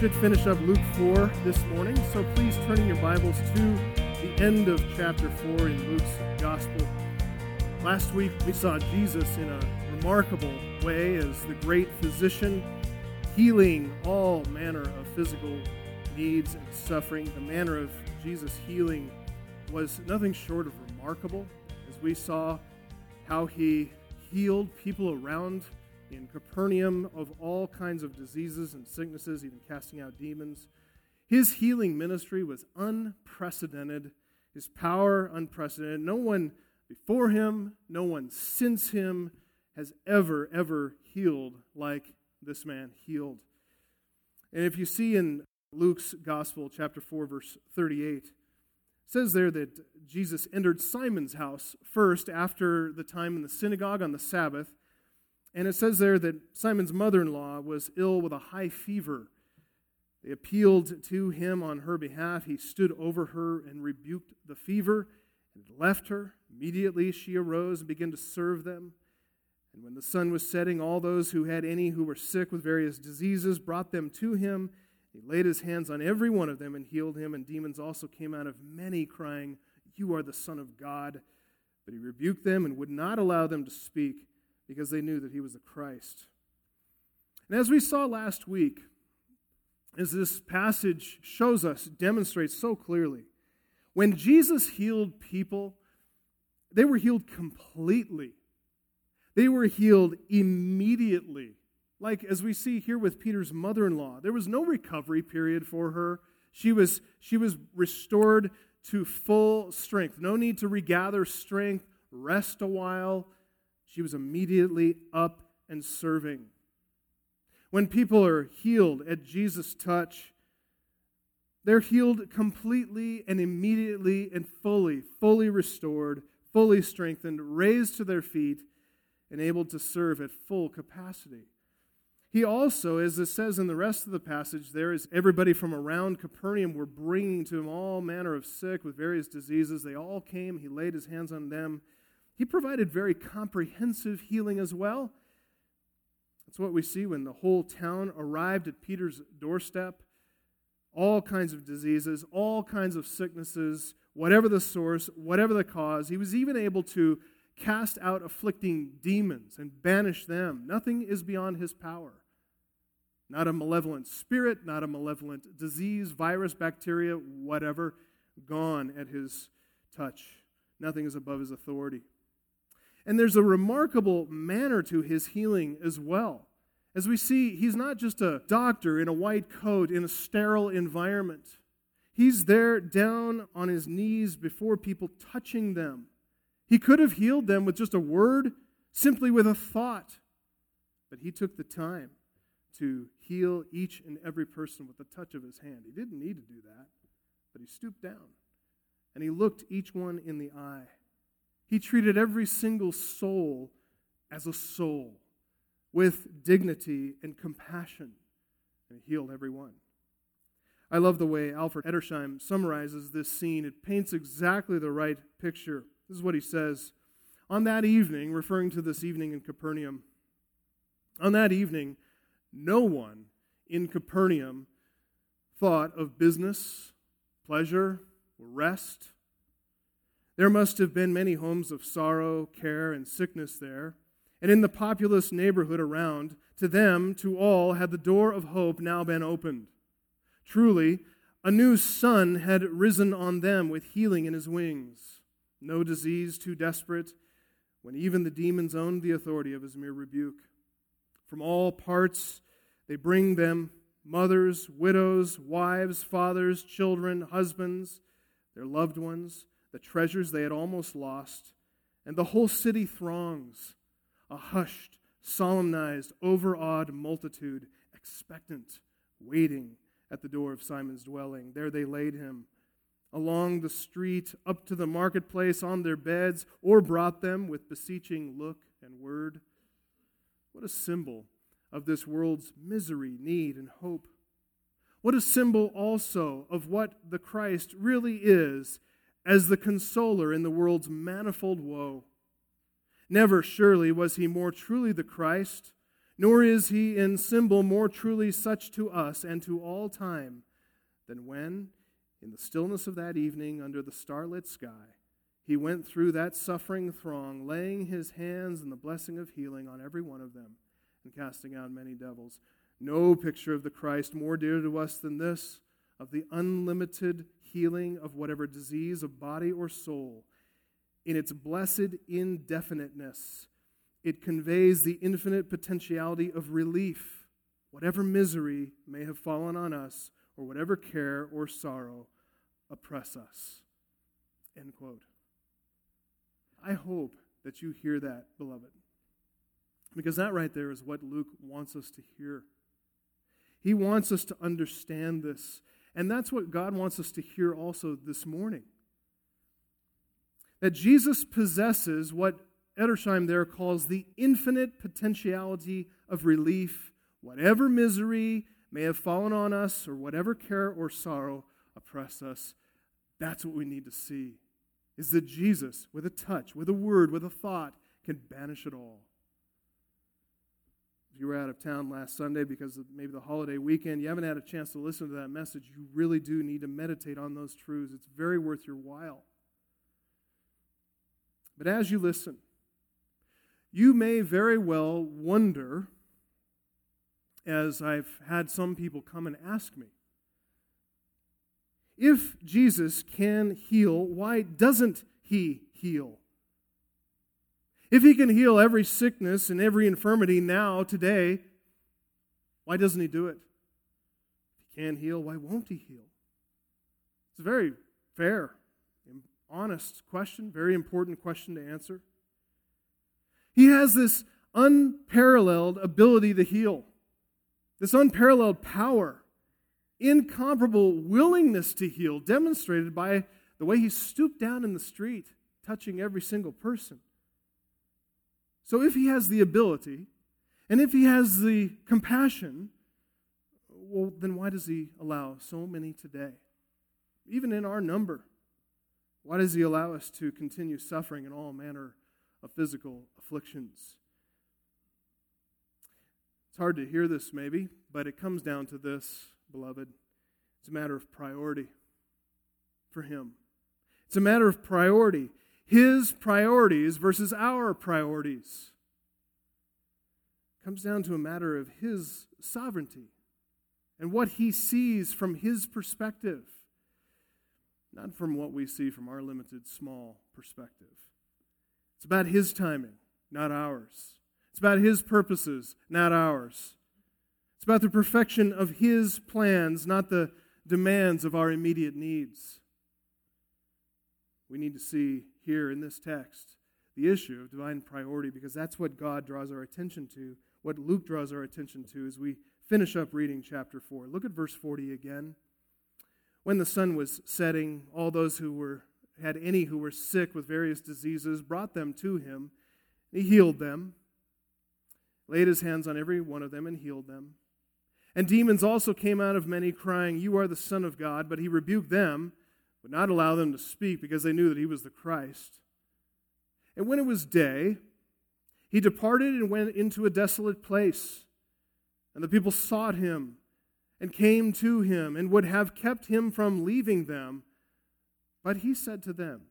should finish up Luke 4 this morning, so please turn in your Bibles to the end of chapter 4 in Luke's Gospel. Last week we saw Jesus in a remarkable way as the great physician, healing all manner of physical needs and suffering. The manner of Jesus' healing was nothing short of remarkable as we saw how he healed people around in Capernaum of all kinds of diseases and sicknesses, even casting out demons. His healing ministry was unprecedented, his power unprecedented. No one before him, no one since him has ever, ever healed like this man healed. And if you see in Luke's Gospel, chapter 4, verse 38, it says there that Jesus entered Simon's house first after the time in the synagogue on the Sabbath and it says there that Simon's mother in law was ill with a high fever. They appealed to him on her behalf. He stood over her and rebuked the fever and left her. Immediately she arose and began to serve them. And when the sun was setting, all those who had any who were sick with various diseases brought them to him. He laid his hands on every one of them and healed him. And demons also came out of many, crying, You are the Son of God. But he rebuked them and would not allow them to speak because they knew that he was the Christ. And as we saw last week, as this passage shows us, demonstrates so clearly, when Jesus healed people, they were healed completely. They were healed immediately. Like as we see here with Peter's mother in law, there was no recovery period for her. She was, she was restored to full strength. No need to regather strength, rest a while, she was immediately up and serving. When people are healed at Jesus' touch, they're healed completely and immediately and fully, fully restored, fully strengthened, raised to their feet, and able to serve at full capacity. He also, as it says in the rest of the passage, there is everybody from around Capernaum were bringing to him all manner of sick with various diseases. They all came. He laid his hands on them he provided very comprehensive healing as well. That's what we see when the whole town arrived at Peter's doorstep. All kinds of diseases, all kinds of sicknesses, whatever the source, whatever the cause. He was even able to cast out afflicting demons and banish them. Nothing is beyond his power. Not a malevolent spirit, not a malevolent disease, virus, bacteria, whatever, gone at his touch. Nothing is above his authority. And there's a remarkable manner to his healing as well. As we see, he's not just a doctor in a white coat in a sterile environment. He's there down on his knees before people, touching them. He could have healed them with just a word, simply with a thought. But he took the time to heal each and every person with the touch of his hand. He didn't need to do that, but he stooped down and he looked each one in the eye. He treated every single soul as a soul with dignity and compassion, and healed everyone. I love the way Alfred Edersheim summarizes this scene. It paints exactly the right picture. This is what he says. On that evening, referring to this evening in Capernaum, on that evening, no one in Capernaum thought of business, pleasure, rest. There must have been many homes of sorrow, care, and sickness there. And in the populous neighborhood around, to them, to all, had the door of hope now been opened. Truly, a new sun had risen on them with healing in his wings. No disease too desperate, when even the demons owned the authority of his mere rebuke. From all parts they bring them mothers, widows, wives, fathers, children, husbands, their loved ones the treasures they had almost lost, and the whole city throngs, a hushed, solemnized, overawed multitude, expectant, waiting at the door of Simon's dwelling. There they laid him along the street, up to the marketplace on their beds, or brought them with beseeching look and word. What a symbol of this world's misery, need, and hope. What a symbol also of what the Christ really is as the consoler in the world's manifold woe. Never, surely, was he more truly the Christ, nor is he in symbol more truly such to us and to all time than when, in the stillness of that evening under the starlit sky, he went through that suffering throng, laying his hands in the blessing of healing on every one of them and casting out many devils. No picture of the Christ more dear to us than this of the unlimited healing of whatever disease of body or soul in its blessed indefiniteness it conveys the infinite potentiality of relief, whatever misery may have fallen on us, or whatever care or sorrow oppress us. End quote. I hope that you hear that, beloved. Because that right there is what Luke wants us to hear. He wants us to understand this. And that's what God wants us to hear also this morning. That Jesus possesses what Edersheim there calls the infinite potentiality of relief, whatever misery may have fallen on us or whatever care or sorrow oppress us. That's what we need to see. Is that Jesus, with a touch, with a word, with a thought, can banish it all. You were out of town last Sunday because of maybe the holiday weekend, you haven't had a chance to listen to that message, you really do need to meditate on those truths. It's very worth your while. But as you listen, you may very well wonder, as I've had some people come and ask me, if Jesus can heal, why doesn't he heal? If he can heal every sickness and every infirmity now, today, why doesn't he do it? If he can't heal, why won't he heal? It's a very fair, and honest question, very important question to answer. He has this unparalleled ability to heal, this unparalleled power, incomparable willingness to heal, demonstrated by the way he stooped down in the street, touching every single person. So, if he has the ability, and if he has the compassion, well, then why does he allow so many today? Even in our number, why does he allow us to continue suffering in all manner of physical afflictions. It's hard to hear this, maybe, but it comes down to this, beloved. It's a matter of priority for Him. It's a matter of priority. His priorities versus our priorities. It comes down to a matter of His sovereignty and what He sees from His perspective, not from what we see from our limited, small perspective. It's about His timing, not ours. It's about His purposes, not ours. It's about the perfection of His plans, not the demands of our immediate needs. We need to see here in this text the issue of divine priority because that's what God draws our attention to, what Luke draws our attention to as we finish up reading chapter 4. Look at verse 40 again. When the sun was setting, all those who were had any who were sick with various diseases, brought them to him. He healed them, laid his hands on every one of them, and healed them. And demons also came out of many, crying, You are the Son of God. But he rebuked them, would not allow them to speak, because they knew that he was the Christ. And when it was day, he departed and went into a desolate place. And the people sought him and came to him and would have kept him from leaving them. But he said to them,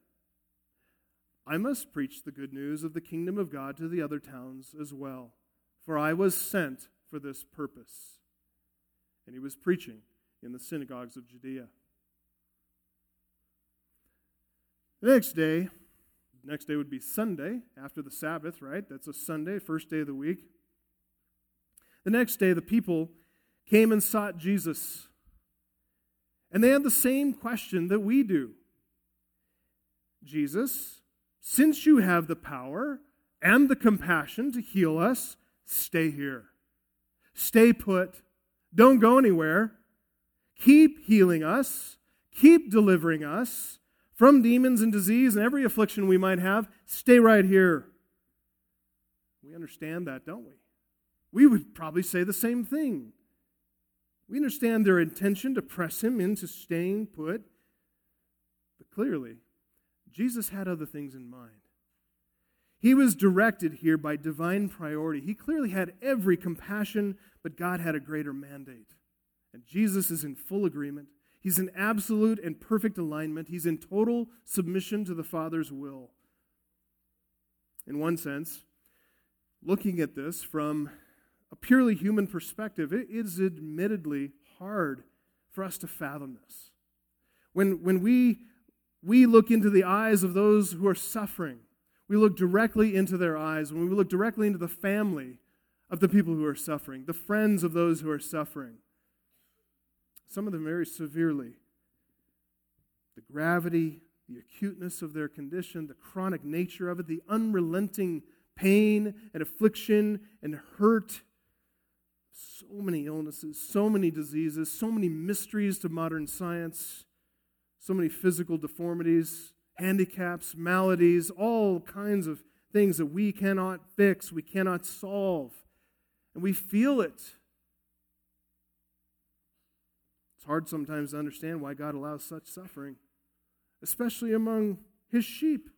I must preach the good news of the kingdom of God to the other towns as well, for I was sent for this purpose. And he was preaching in the synagogues of Judea. The next day, next day would be Sunday after the Sabbath, right? That's a Sunday, first day of the week. The next day, the people came and sought Jesus. And they had the same question that we do Jesus, since you have the power and the compassion to heal us, stay here. Stay put. Don't go anywhere. Keep healing us. Keep delivering us from demons and disease and every affliction we might have. Stay right here. We understand that, don't we? We would probably say the same thing. We understand their intention to press him into staying put, but clearly, Jesus had other things in mind. He was directed here by divine priority. He clearly had every compassion, but God had a greater mandate. And Jesus is in full agreement. He's in absolute and perfect alignment. He's in total submission to the Father's will. In one sense, looking at this from a purely human perspective, it is admittedly hard for us to fathom this. When, when we, we look into the eyes of those who are suffering, we look directly into their eyes, when we look directly into the family of the people who are suffering, the friends of those who are suffering, some of them very severely, the gravity, the acuteness of their condition, the chronic nature of it, the unrelenting pain and affliction and hurt. So many illnesses, so many diseases, so many mysteries to modern science, so many physical deformities, handicaps, maladies, all kinds of things that we cannot fix, we cannot solve. And we feel it. It's hard sometimes to understand why God allows such suffering, especially among his sheep,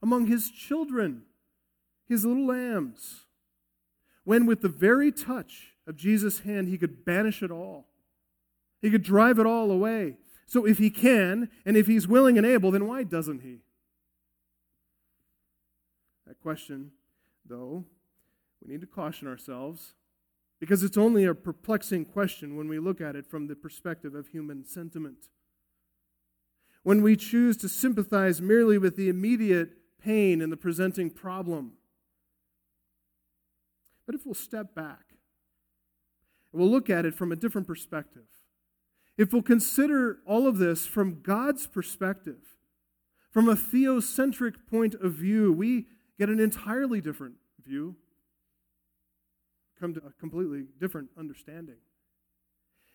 among his children, his little lambs. When, with the very touch of Jesus' hand, he could banish it all, he could drive it all away. So if he can, and if he's willing and able, then why doesn't he? That question, though, we need to caution ourselves because it's only a perplexing question when we look at it from the perspective of human sentiment. When we choose to sympathize merely with the immediate pain in the presenting problem. But if we'll step back and we'll look at it from a different perspective, if we'll consider all of this from God's perspective, from a theocentric point of view, we get an entirely different view, come to a completely different understanding.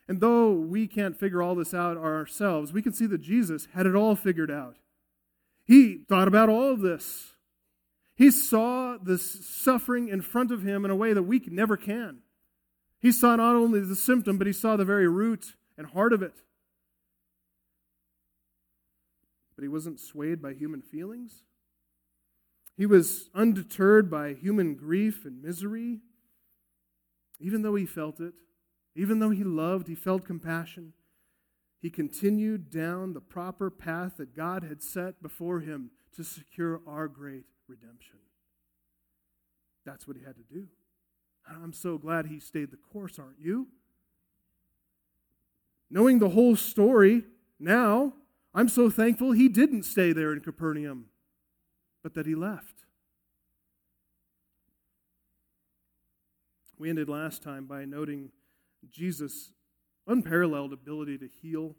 And though we can't figure all this out ourselves, we can see that Jesus had it all figured out. He thought about all of this. He saw this suffering in front of him in a way that we never can. He saw not only the symptom, but he saw the very root and heart of it. But he wasn't swayed by human feelings. He was undeterred by human grief and misery. Even though he felt it, even though he loved, he felt compassion, he continued down the proper path that God had set before him to secure our great redemption. That's what he had to do. I'm so glad he stayed the course, aren't you? Knowing the whole story now, I'm so thankful he didn't stay there in Capernaum, but that he left. We ended last time by noting Jesus' unparalleled ability to heal,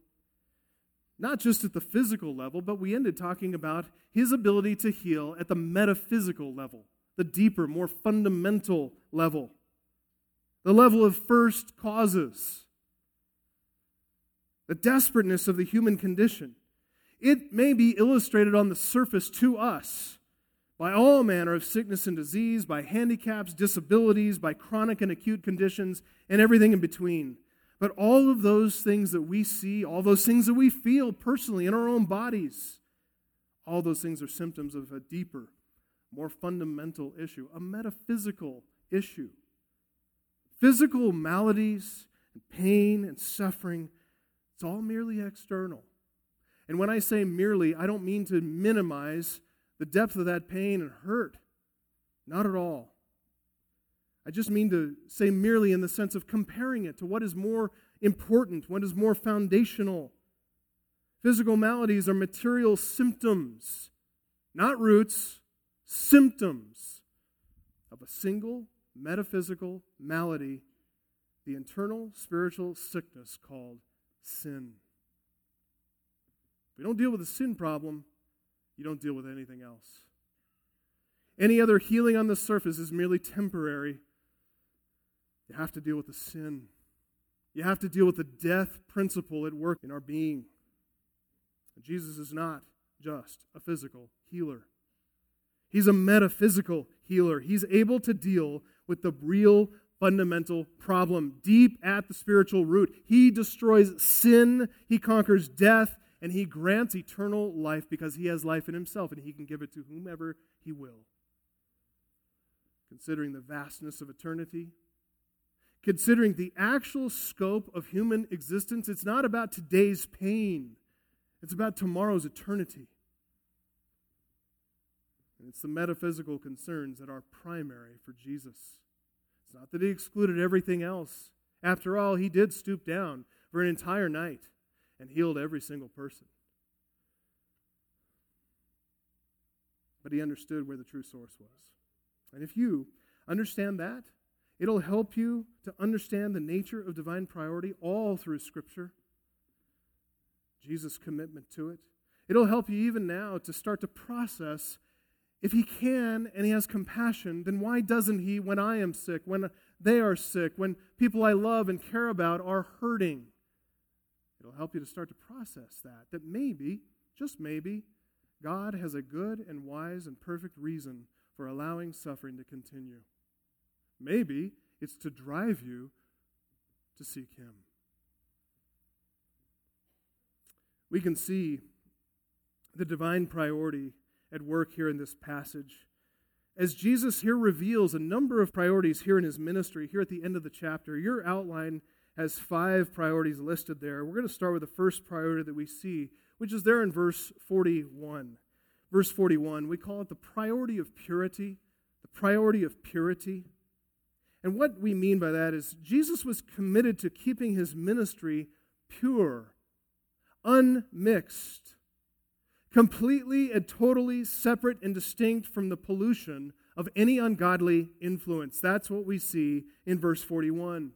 not just at the physical level, but we ended talking about his ability to heal at the metaphysical level, the deeper, more fundamental level, the level of first causes the desperateness of the human condition. It may be illustrated on the surface to us by all manner of sickness and disease, by handicaps, disabilities, by chronic and acute conditions, and everything in between. But all of those things that we see, all those things that we feel personally in our own bodies, all those things are symptoms of a deeper, more fundamental issue, a metaphysical issue. Physical maladies and pain and suffering it's all merely external. And when I say merely, I don't mean to minimize the depth of that pain and hurt. Not at all. I just mean to say merely in the sense of comparing it to what is more important, what is more foundational. Physical maladies are material symptoms, not roots, symptoms of a single metaphysical malady, the internal spiritual sickness called sin. If we don't deal with the sin problem, you don't deal with anything else. Any other healing on the surface is merely temporary. You have to deal with the sin. You have to deal with the death principle at work in our being. Jesus is not just a physical healer, He's a metaphysical healer. He's able to deal with the real fundamental problem, deep at the spiritual root. He destroys sin, he conquers death, and he grants eternal life because he has life in himself and he can give it to whomever he will. considering the vastness of eternity, considering the actual scope of human existence. It's not about today's pain, it's about tomorrow's eternity. And it's the metaphysical concerns that are primary for Jesus. It's not that he excluded everything else. After all, he did stoop down for an entire night and healed every single person. But he understood where the true source was. And if you understand that, it'll help you to understand the nature of divine priority all through Scripture, Jesus' commitment to it. It'll help you even now to start to process if he can and he has compassion, then why doesn't he when I am sick, when they are sick, when people I love and care about are hurting? It'll help you to start to process that, that maybe, just maybe, God has a good and wise and perfect reason for allowing suffering to continue. Maybe it's to drive you to seek Him. We can see the divine priority at work here in this passage. As Jesus here reveals a number of priorities here in his ministry, here at the end of the chapter, your outline has five priorities listed there. We're going to start with the first priority that we see, which is there in verse 41. Verse 41, we call it the priority of purity, the priority of purity. And what we mean by that is Jesus was committed to keeping his ministry pure, unmixed, completely and totally separate and distinct from the pollution of any ungodly influence. That's what we see in verse 41.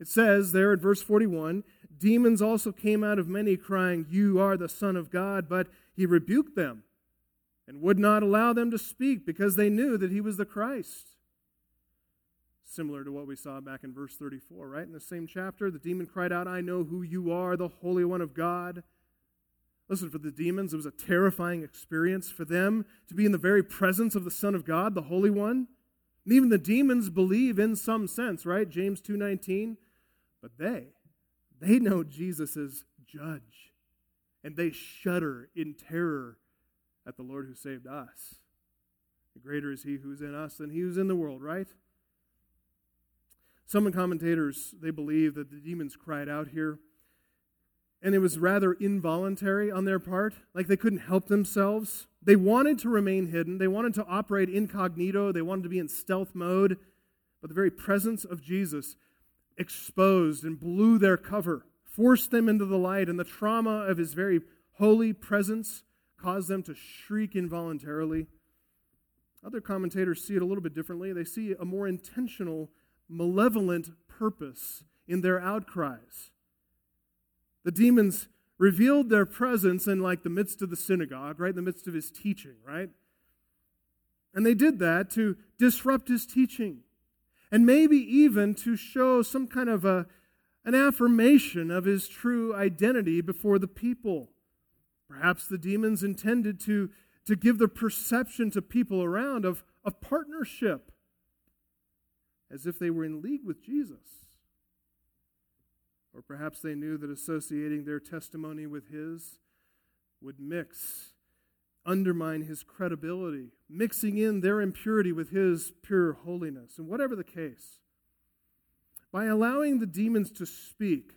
It says there in verse 41 demons also came out of many, crying, You are the Son of God, but he rebuked them and would not allow them to speak because they knew that he was the Christ. Similar to what we saw back in verse 34, right? In the same chapter, the demon cried out, I know who you are, the Holy One of God. Listen, for the demons, it was a terrifying experience for them to be in the very presence of the Son of God, the Holy One. And even the demons believe in some sense, right? James 2:19. But they, they know Jesus as judge. And they shudder in terror at the Lord who saved us. The Greater is he who's in us than he who's in the world, right? Some commentators, they believe that the demons cried out here and it was rather involuntary on their part, like they couldn't help themselves. They wanted to remain hidden, they wanted to operate incognito, they wanted to be in stealth mode, but the very presence of Jesus exposed and blew their cover, forced them into the light, and the trauma of his very holy presence caused them to shriek involuntarily. Other commentators see it a little bit differently. They see a more intentional, malevolent purpose in their outcries. The demons revealed their presence in like the midst of the synagogue, right in the midst of his teaching, right? And they did that to disrupt his teaching. And maybe even to show some kind of a, an affirmation of his true identity before the people. Perhaps the demons intended to, to give the perception to people around of, of partnership, as if they were in league with Jesus. Or perhaps they knew that associating their testimony with his would mix, undermine his credibility, mixing in their impurity with his pure holiness. And whatever the case, by allowing the demons to speak,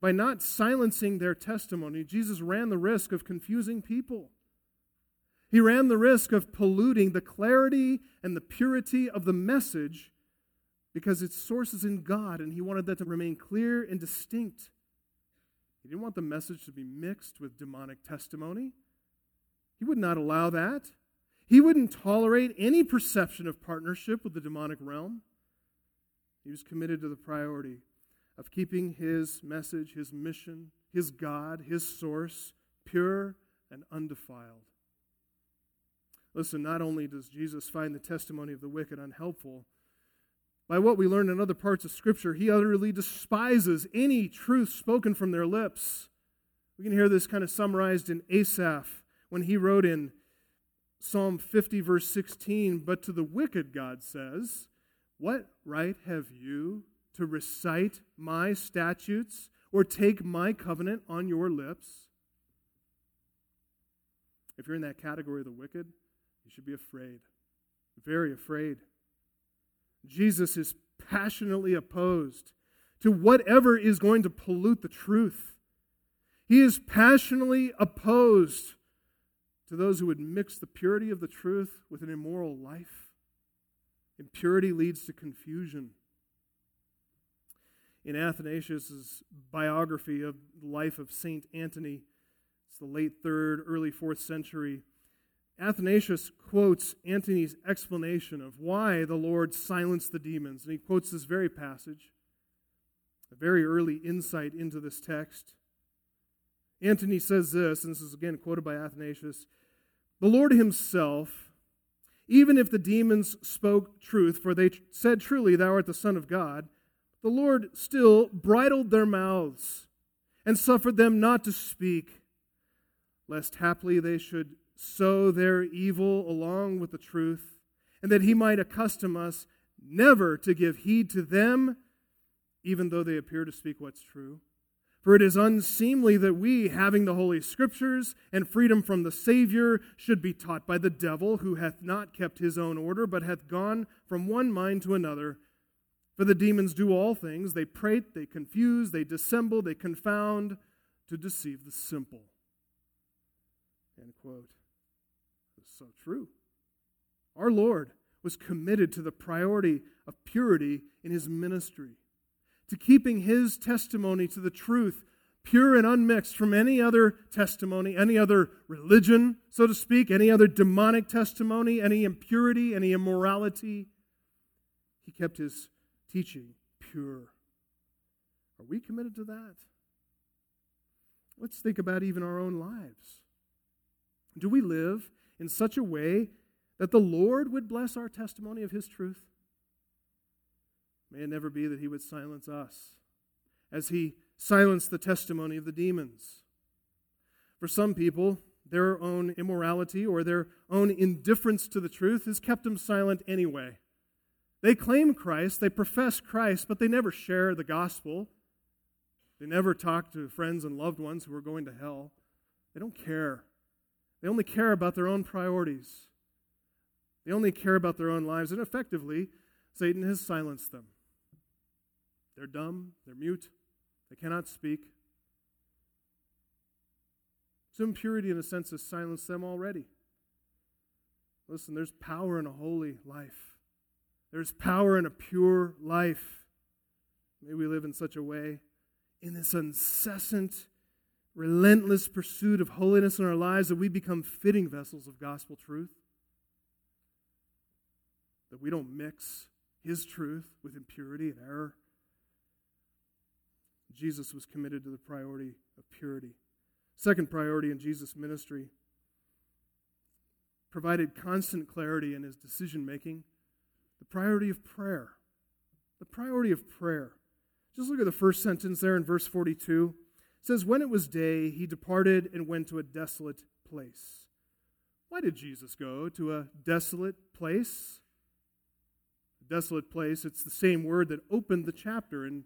by not silencing their testimony, Jesus ran the risk of confusing people. He ran the risk of polluting the clarity and the purity of the message because its source is in God, and he wanted that to remain clear and distinct. He didn't want the message to be mixed with demonic testimony. He would not allow that. He wouldn't tolerate any perception of partnership with the demonic realm. He was committed to the priority of keeping his message, his mission, his God, his source pure and undefiled. Listen, not only does Jesus find the testimony of the wicked unhelpful, by what we learn in other parts of Scripture, he utterly despises any truth spoken from their lips. We can hear this kind of summarized in Asaph when he wrote in Psalm 50, verse 16 But to the wicked, God says, What right have you to recite my statutes or take my covenant on your lips? If you're in that category of the wicked, you should be afraid, very afraid. Jesus is passionately opposed to whatever is going to pollute the truth. He is passionately opposed to those who would mix the purity of the truth with an immoral life. Impurity leads to confusion. In Athanasius' biography of the life of Saint Antony, it's the late third, early fourth century, Athanasius quotes Antony's explanation of why the Lord silenced the demons. And he quotes this very passage, a very early insight into this text. Antony says this, and this is again quoted by Athanasius The Lord himself, even if the demons spoke truth, for they said truly, Thou art the Son of God, the Lord still bridled their mouths and suffered them not to speak, lest haply they should sow their evil along with the truth, and that he might accustom us never to give heed to them, even though they appear to speak what's true. For it is unseemly that we, having the Holy Scriptures and freedom from the Savior, should be taught by the devil, who hath not kept his own order, but hath gone from one mind to another for the demons do all things. They prate, they confuse, they dissemble, they confound to deceive the simple. End quote. It's so true. Our Lord was committed to the priority of purity in his ministry, to keeping his testimony to the truth pure and unmixed from any other testimony, any other religion, so to speak, any other demonic testimony, any impurity, any immorality. He kept his teaching pure. Are we committed to that? Let's think about even our own lives. Do we live in such a way that the Lord would bless our testimony of His truth? May it never be that He would silence us as He silenced the testimony of the demons. For some people, their own immorality or their own indifference to the truth has kept them silent anyway. They claim Christ, they profess Christ, but they never share the gospel. They never talk to friends and loved ones who are going to hell. They don't care. They only care about their own priorities. They only care about their own lives, and effectively, Satan has silenced them. They're dumb, they're mute, they cannot speak. So impurity, in a sense, has silenced them already. Listen, there's power in a holy life. There's power in a pure life. May we live in such a way, in this incessant, relentless pursuit of holiness in our lives, that we become fitting vessels of gospel truth. That we don't mix His truth with impurity and error. Jesus was committed to the priority of purity. Second priority in Jesus' ministry provided constant clarity in his decision making the priority of prayer. The priority of prayer. Just look at the first sentence there in verse 42. It says, When it was day, he departed and went to a desolate place. Why did Jesus go to a desolate place? A desolate place, it's the same word that opened the chapter in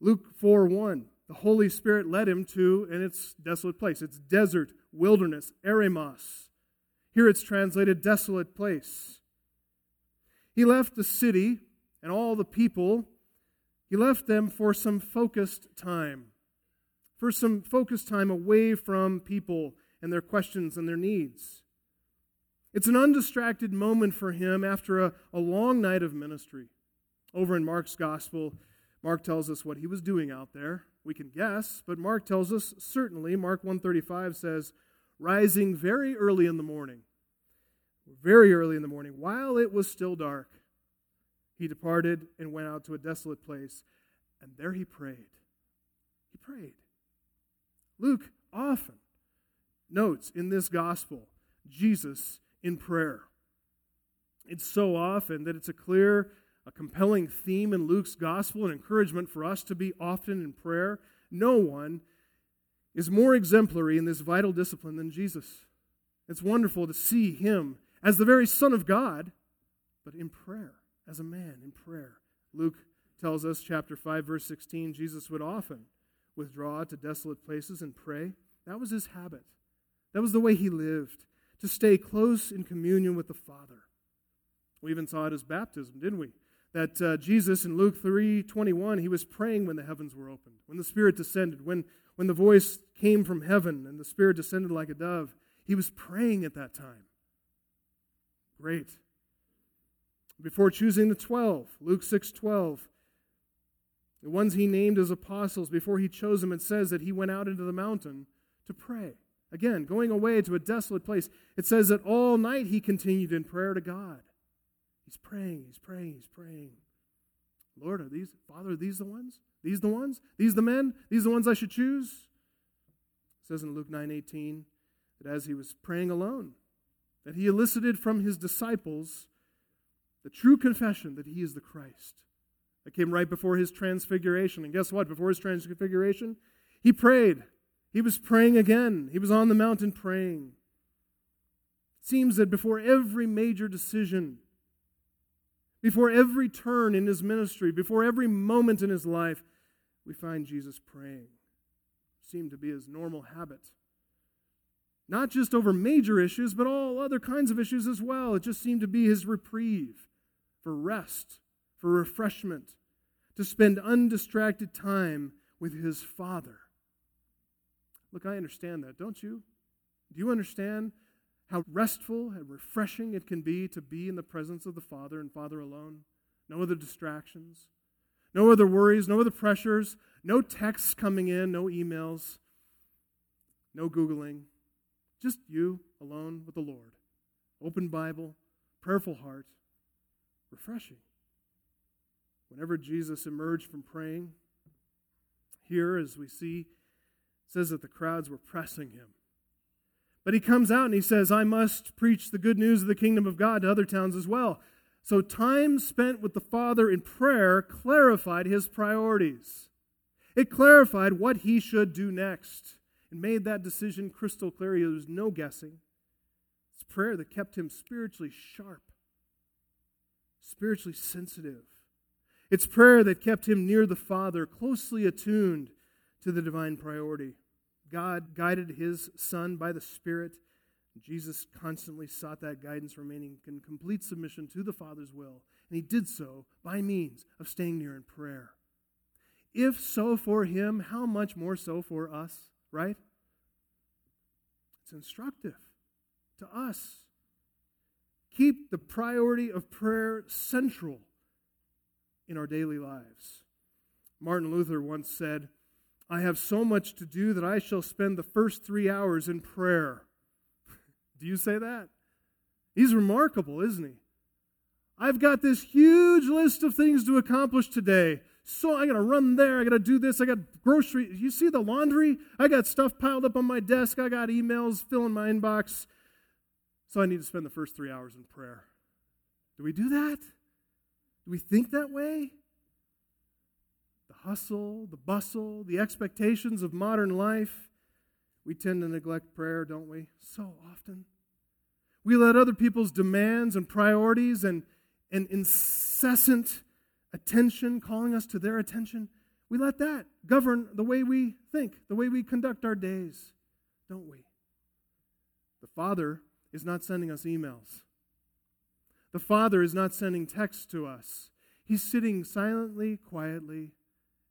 Luke 4 1. The Holy Spirit led him to, and it's desolate place. It's desert, wilderness, eremos. Here it's translated desolate place. He left the city and all the people, he left them for some focused time, for some focused time away from people and their questions and their needs. It's an undistracted moment for him after a, a long night of ministry. Over in Mark's gospel, Mark tells us what he was doing out there. We can guess, but Mark tells us certainly. Mark 135 says, rising very early in the morning very early in the morning, while it was still dark, he departed and went out to a desolate place, and there he prayed. He prayed. Luke often notes in this gospel Jesus in prayer. It's so often that it's a clear, a compelling theme in Luke's gospel and encouragement for us to be often in prayer. No one is more exemplary in this vital discipline than Jesus. It's wonderful to see him as the very Son of God, but in prayer, as a man in prayer. Luke tells us, chapter 5, verse 16, Jesus would often withdraw to desolate places and pray. That was his habit. That was the way he lived, to stay close in communion with the Father. We even saw it as baptism, didn't we? That uh, Jesus in Luke 3:21 he was praying when the heavens were opened, when the Spirit descended, when when the voice came from heaven and the Spirit descended like a dove. He was praying at that time. Great. Before choosing the 12, Luke 6:12, the ones he named as apostles, before he chose them, it says that he went out into the mountain to pray. Again, going away to a desolate place. It says that all night he continued in prayer to God. He's praying, he's praying, he's praying. Lord, are these, Father, are these the ones? These the ones? These the men? These the ones I should choose? It says in Luke 9:18 that as he was praying alone, that he elicited from his disciples the true confession that he is the Christ. That came right before his transfiguration. And guess what? Before his transfiguration, he prayed. He was praying again. He was on the mountain praying. It seems that before every major decision, before every turn in his ministry, before every moment in his life, we find Jesus praying. It seemed to be his normal habit. Not just over major issues, but all other kinds of issues as well. It just seemed to be his reprieve for rest, for refreshment, to spend undistracted time with his Father. Look, I understand that, don't you? Do you understand how restful and refreshing it can be to be in the presence of the Father and Father alone? No other distractions, no other worries, no other pressures, no texts coming in, no emails, no Googling. Just you alone with the Lord. Open Bible, prayerful heart, refreshing. Whenever Jesus emerged from praying, here, as we see, says that the crowds were pressing him. But he comes out and he says, I must preach the good news of the kingdom of God to other towns as well. So, time spent with the Father in prayer clarified his priorities. It clarified what he should do next and made that decision crystal clear. There was no guessing. It's prayer that kept him spiritually sharp, spiritually sensitive. It's prayer that kept him near the Father, closely attuned to the divine priority. God guided his Son by the Spirit. Jesus constantly sought that guidance, remaining in complete submission to the Father's will. And he did so by means of staying near in prayer. If so for him, how much more so for us, right? It's instructive to us. Keep the priority of prayer central in our daily lives. Martin Luther once said, I have so much to do that I shall spend the first three hours in prayer. do you say that? He's remarkable, isn't he? I've got this huge list of things to accomplish today. So I got to run there. I got to do this. I got grocery. You see the laundry? I got stuff piled up on my desk. I got emails filling my inbox. So I need to spend the first three hours in prayer. Do we do that? Do we think that way? The hustle, the bustle, the expectations of modern life, we tend to neglect prayer, don't we? So often. We let other people's demands and priorities and, and incessant attention, calling us to their attention, we let that govern the way we think, the way we conduct our days, don't we? The Father is not sending us emails. The Father is not sending texts to us. He's sitting silently, quietly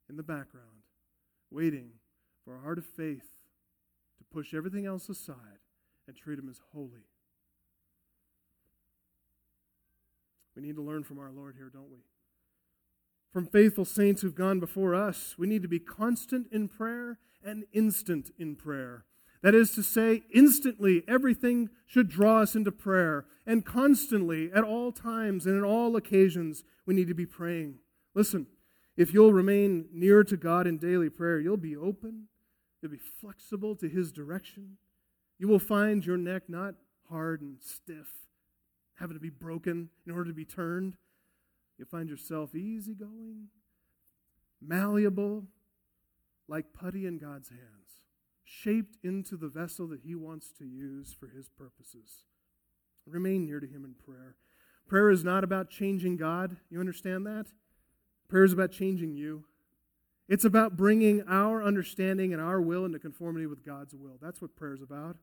in the background, waiting for a heart of faith to push everything else aside and treat Him as holy. We need to learn from our Lord here, don't we? From faithful saints who've gone before us, we need to be constant in prayer and instant in prayer. That is to say, instantly, everything should draw us into prayer. And constantly, at all times and in all occasions, we need to be praying. Listen, if you'll remain near to God in daily prayer, you'll be open, you'll be flexible to His direction. You will find your neck not hard and stiff, having to be broken in order to be turned. You'll find yourself easygoing, malleable, like putty in God's hands shaped into the vessel that He wants to use for His purposes. Remain near to Him in prayer. Prayer is not about changing God. You understand that? Prayer is about changing you. It's about bringing our understanding and our will into conformity with God's will. That's what prayer is about.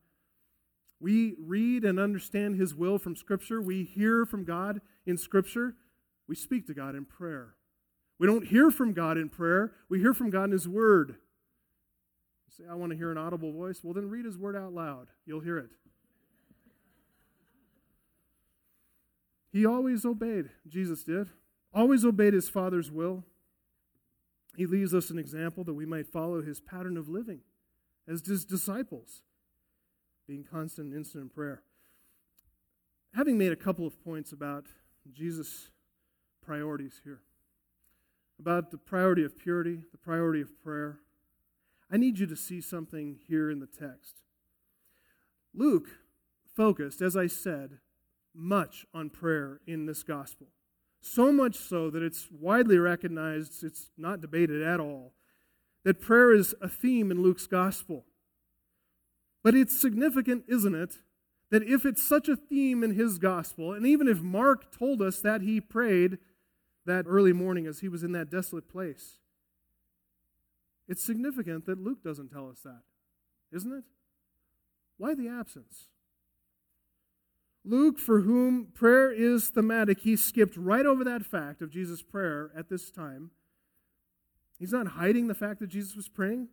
We read and understand His will from Scripture. We hear from God in Scripture. we speak to God in prayer. We don't hear from God in prayer, we hear from God in His Word. You say, I want to hear an audible voice. Well, then read His Word out loud. You'll hear it. He always obeyed, Jesus did, always obeyed His Father's will. He leaves us an example that we might follow His pattern of living as His disciples, being constant and instant in prayer. Having made a couple of points about Jesus' priorities here about the priority of purity, the priority of prayer. I need you to see something here in the text. Luke focused, as I said, much on prayer in this gospel. So much so that it's widely recognized, it's not debated at all, that prayer is a theme in Luke's gospel. But it's significant, isn't it, that if it's such a theme in his gospel, and even if Mark told us that he prayed that early morning as he was in that desolate place. It's significant that Luke doesn't tell us that, isn't it? Why the absence? Luke, for whom prayer is thematic, he skipped right over that fact of Jesus' prayer at this time. He's not hiding the fact that Jesus was praying.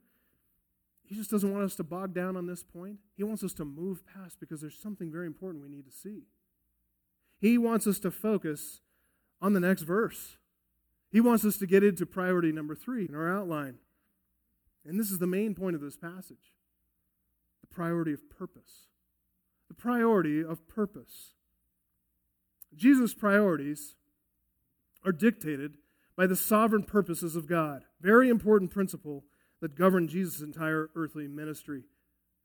He just doesn't want us to bog down on this point. He wants us to move past because there's something very important we need to see. He wants us to focus on the next verse. He wants us to get into priority number three in our outline. And this is the main point of this passage the priority of purpose. The priority of purpose. Jesus' priorities are dictated by the sovereign purposes of God. Very important principle that governed Jesus' entire earthly ministry.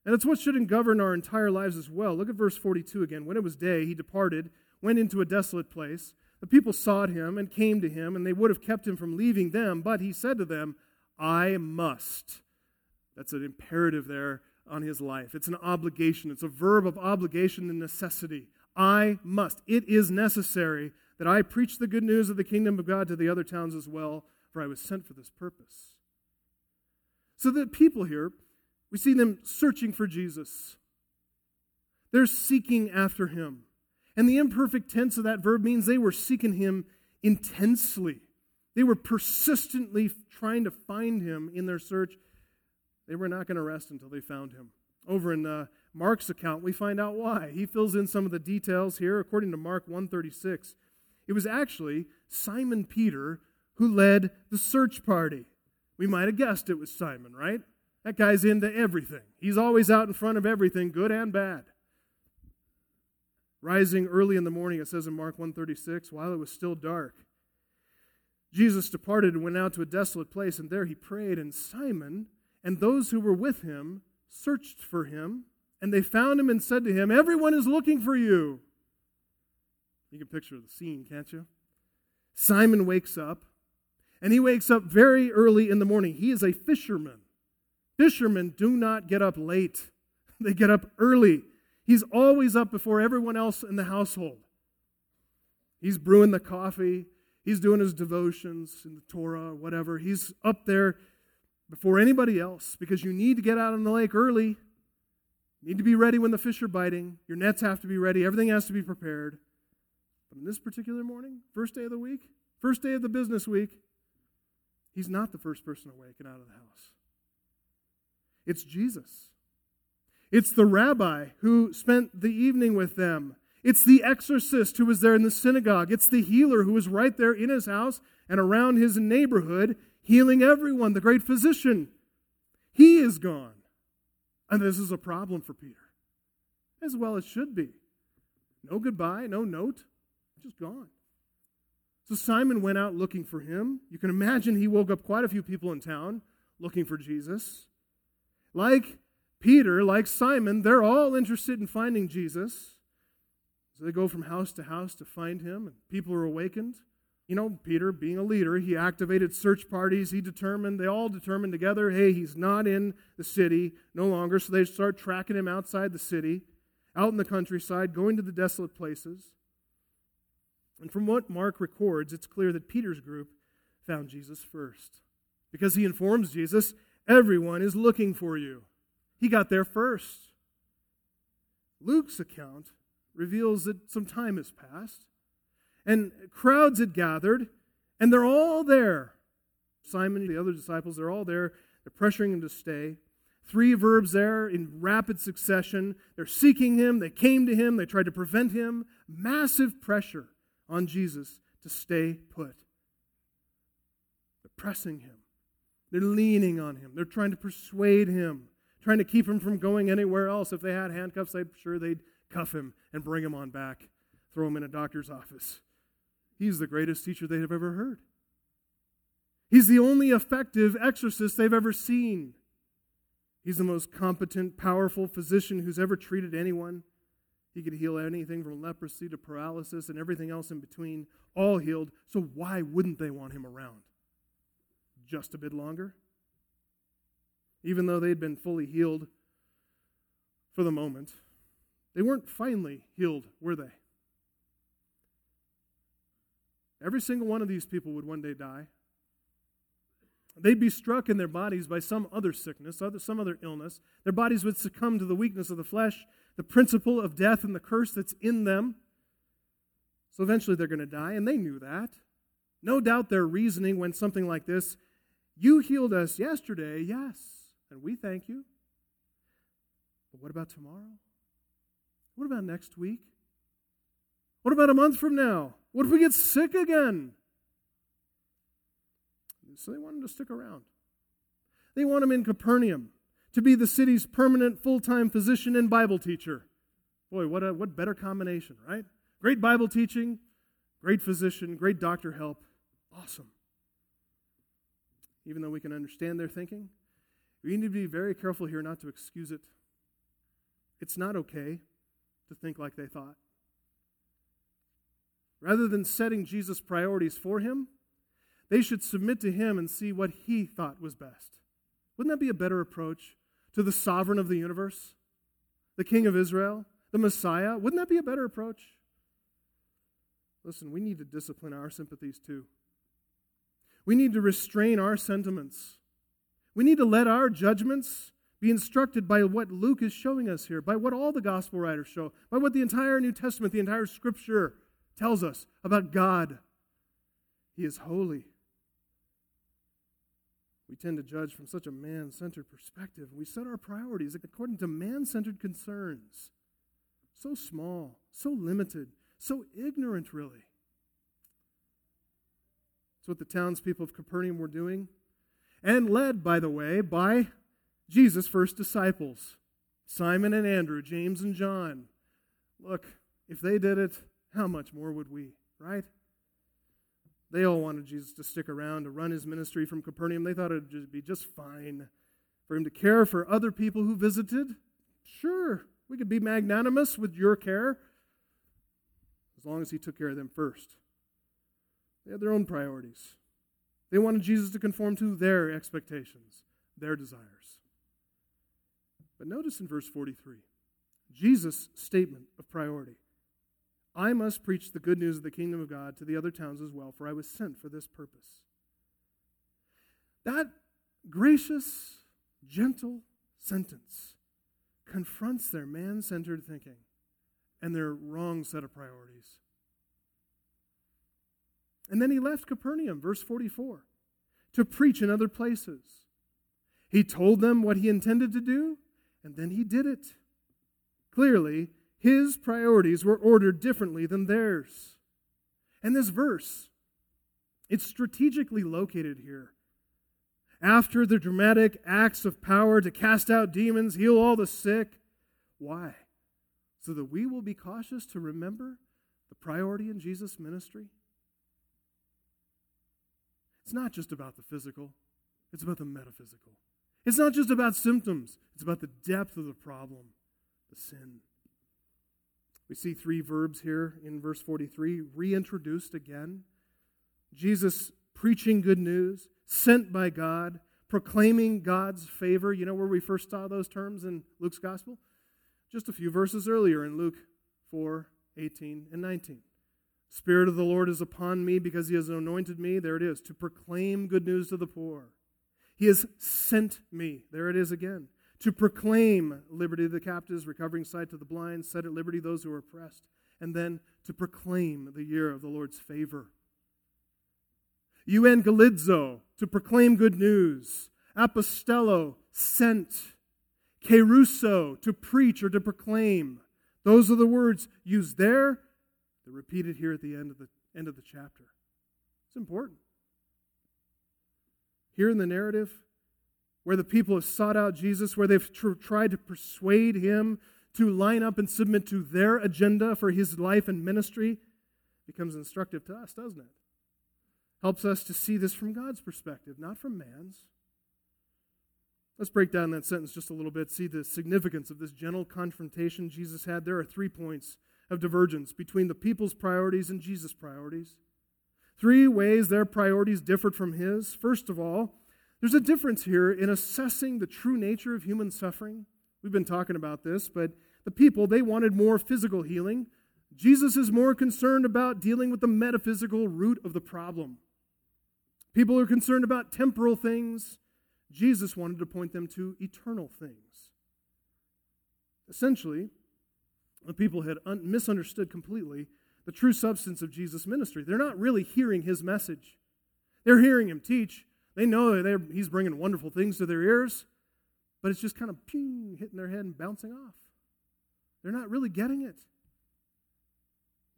And it's what should govern our entire lives as well. Look at verse 42 again. When it was day, he departed, went into a desolate place the people sought him and came to him, and they would have kept him from leaving them, but he said to them, I must. That's an imperative there on his life. It's an obligation, it's a verb of obligation and necessity. I must. It is necessary that I preach the good news of the kingdom of God to the other towns as well, for I was sent for this purpose. So the people here, we see them searching for Jesus. They're seeking after him. And the imperfect tense of that verb means they were seeking him intensely. They were persistently trying to find him in their search. They were not going to rest until they found him. Over in uh, Mark's account, we find out why. He fills in some of the details here. According to Mark 136, it was actually Simon Peter who led the search party. We might have guessed it was Simon, right? That guy's into everything. He's always out in front of everything, good and bad. Rising early in the morning, it says in Mark 136, while it was still dark, Jesus departed and went out to a desolate place, and there he prayed. And Simon and those who were with him searched for him, and they found him and said to him, Everyone is looking for you. You can picture the scene, can't you? Simon wakes up, and he wakes up very early in the morning. He is a fisherman. Fishermen do not get up late, they get up early. He's always up before everyone else in the household. He's brewing the coffee, he's doing his devotions in the Torah or whatever. He's up there before anybody else because you need to get out on the lake early. You need to be ready when the fish are biting. Your nets have to be ready. Everything has to be prepared. But in this particular morning, first day of the week, first day of the business week, he's not the first person awake and out of the house. It's Jesus. It's the rabbi who spent the evening with them. It's the exorcist who was there in the synagogue. It's the healer who was right there in his house and around his neighborhood, healing everyone, the great physician. He is gone. And this is a problem for Peter, as well as should be. No goodbye, no note, just gone. So Simon went out looking for him. You can imagine he woke up quite a few people in town looking for Jesus. Like Peter, like Simon, they're all interested in finding Jesus. So they go from house to house to find him, and people are awakened. You know, Peter, being a leader, he activated search parties. He determined, they all determined together, hey, he's not in the city no longer. So they start tracking him outside the city, out in the countryside, going to the desolate places. And from what Mark records, it's clear that Peter's group found Jesus first. Because he informs Jesus, everyone is looking for you. He got there first. Luke's account reveals that some time has passed, and crowds had gathered, and they're all there. Simon, the other disciples, they're all there. They're pressuring him to stay. Three verbs there in rapid succession. They're seeking him. They came to him. They tried to prevent him. Massive pressure on Jesus to stay put. They're pressing him. They're leaning on him. They're trying to persuade him, trying to keep him from going anywhere else. If they had handcuffs, I'm sure they'd cuff him and bring him on back, throw him in a doctor's office. He's the greatest teacher they have ever heard. He's the only effective exorcist they've ever seen. He's the most competent, powerful physician who's ever treated anyone. He could heal anything from leprosy to paralysis and everything else in between, all healed. So why wouldn't they want him around? Just a bit longer? Even though they'd been fully healed for the moment, they weren't finally healed, were they? Every single one of these people would one day die. They'd be struck in their bodies by some other sickness, other, some other illness. Their bodies would succumb to the weakness of the flesh, the principle of death, and the curse that's in them. So eventually they're going to die, and they knew that. No doubt their reasoning went something like this You healed us yesterday, yes, and we thank you. But what about tomorrow? What about next week? What about a month from now? What if we get sick again? So they want him to stick around. They want him in Capernaum to be the city's permanent full time physician and Bible teacher. Boy, what, a, what better combination, right? Great Bible teaching, great physician, great doctor help. Awesome. Even though we can understand their thinking, we need to be very careful here not to excuse it. It's not okay to think like they thought. Rather than setting Jesus' priorities for him, they should submit to him and see what he thought was best. Wouldn't that be a better approach to the sovereign of the universe, the king of Israel, the Messiah? Wouldn't that be a better approach? Listen, we need to discipline our sympathies too. We need to restrain our sentiments. We need to let our judgments be instructed by what Luke is showing us here, by what all the gospel writers show, by what the entire New Testament, the entire scripture tells us about God. He is holy. We tend to judge from such a man centered perspective. We set our priorities according to man centered concerns. So small, so limited, so ignorant, really. That's what the townspeople of Capernaum were doing. And led, by the way, by Jesus' first disciples Simon and Andrew, James and John. Look, if they did it, how much more would we, right? They all wanted Jesus to stick around to run his ministry from Capernaum. They thought it would be just fine for him to care for other people who visited. Sure, we could be magnanimous with your care as long as he took care of them first. They had their own priorities. They wanted Jesus to conform to their expectations, their desires. But notice in verse 43 Jesus' statement of priority. I must preach the good news of the kingdom of God to the other towns as well, for I was sent for this purpose. That gracious, gentle sentence confronts their man centered thinking and their wrong set of priorities. And then he left Capernaum, verse 44, to preach in other places. He told them what he intended to do, and then he did it. Clearly, his priorities were ordered differently than theirs. And this verse, it's strategically located here. After the dramatic acts of power to cast out demons, heal all the sick. Why? So that we will be cautious to remember the priority in Jesus' ministry. It's not just about the physical, it's about the metaphysical. It's not just about symptoms, it's about the depth of the problem, the sin. We see three verbs here in verse 43 reintroduced again. Jesus preaching good news, sent by God, proclaiming God's favor. You know where we first saw those terms in Luke's gospel? Just a few verses earlier in Luke 4 18 and 19. Spirit of the Lord is upon me because he has anointed me. There it is, to proclaim good news to the poor. He has sent me. There it is again to proclaim liberty to the captives, recovering sight to the blind, set at liberty those who are oppressed, and then to proclaim the year of the Lord's favor. Euangelizo, to proclaim good news. Apostello, sent. Kerusso, to preach or to proclaim. Those are the words used there. They're repeated here at the end of the end of the chapter. It's important. Here in the narrative, where the people have sought out Jesus, where they've tr- tried to persuade him to line up and submit to their agenda for his life and ministry, becomes instructive to us, doesn't it? Helps us to see this from God's perspective, not from man's. Let's break down that sentence just a little bit, see the significance of this gentle confrontation Jesus had. There are three points of divergence between the people's priorities and Jesus' priorities. Three ways their priorities differed from his. First of all, there's a difference here in assessing the true nature of human suffering. We've been talking about this, but the people, they wanted more physical healing. Jesus is more concerned about dealing with the metaphysical root of the problem. People are concerned about temporal things. Jesus wanted to point them to eternal things. Essentially, the people had un- misunderstood completely the true substance of Jesus' ministry. They're not really hearing his message. They're hearing him teach. They know he's bringing wonderful things to their ears, but it's just kind of ping, hitting their head and bouncing off. They're not really getting it.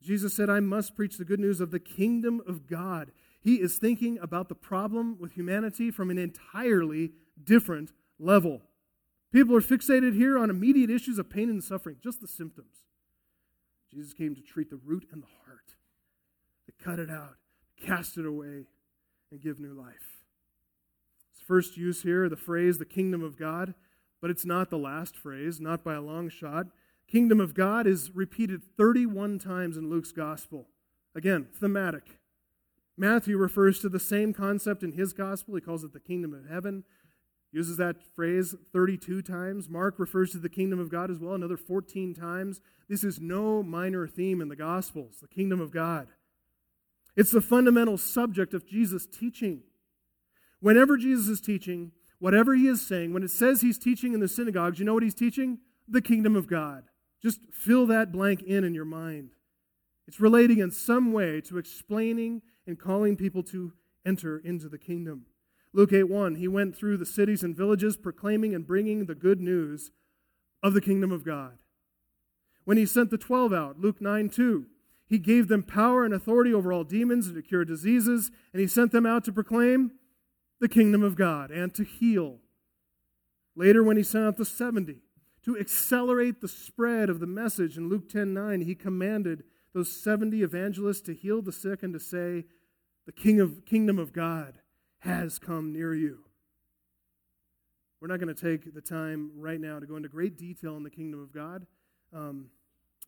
Jesus said, I must preach the good news of the kingdom of God. He is thinking about the problem with humanity from an entirely different level. People are fixated here on immediate issues of pain and suffering, just the symptoms. Jesus came to treat the root and the heart, to cut it out, cast it away, and give new life. First use here, the phrase, the kingdom of God, but it's not the last phrase, not by a long shot. Kingdom of God is repeated 31 times in Luke's gospel. Again, thematic. Matthew refers to the same concept in his gospel. He calls it the kingdom of heaven. Uses that phrase 32 times. Mark refers to the kingdom of God as well, another 14 times. This is no minor theme in the gospels, the kingdom of God. It's the fundamental subject of Jesus' teaching. Whenever Jesus is teaching, whatever he is saying, when it says he's teaching in the synagogues, you know what he's teaching? The kingdom of God. Just fill that blank in in your mind. It's relating in some way to explaining and calling people to enter into the kingdom. Luke 8 1, he went through the cities and villages proclaiming and bringing the good news of the kingdom of God. When he sent the 12 out, Luke 9 2, he gave them power and authority over all demons and to cure diseases, and he sent them out to proclaim the kingdom of God and to heal. Later, when he sent out the 70, to accelerate the spread of the message in Luke 10 9, he commanded those 70 evangelists to heal the sick and to say, The king of, kingdom of God has come near you. We're not going to take the time right now to go into great detail in the kingdom of God. Um,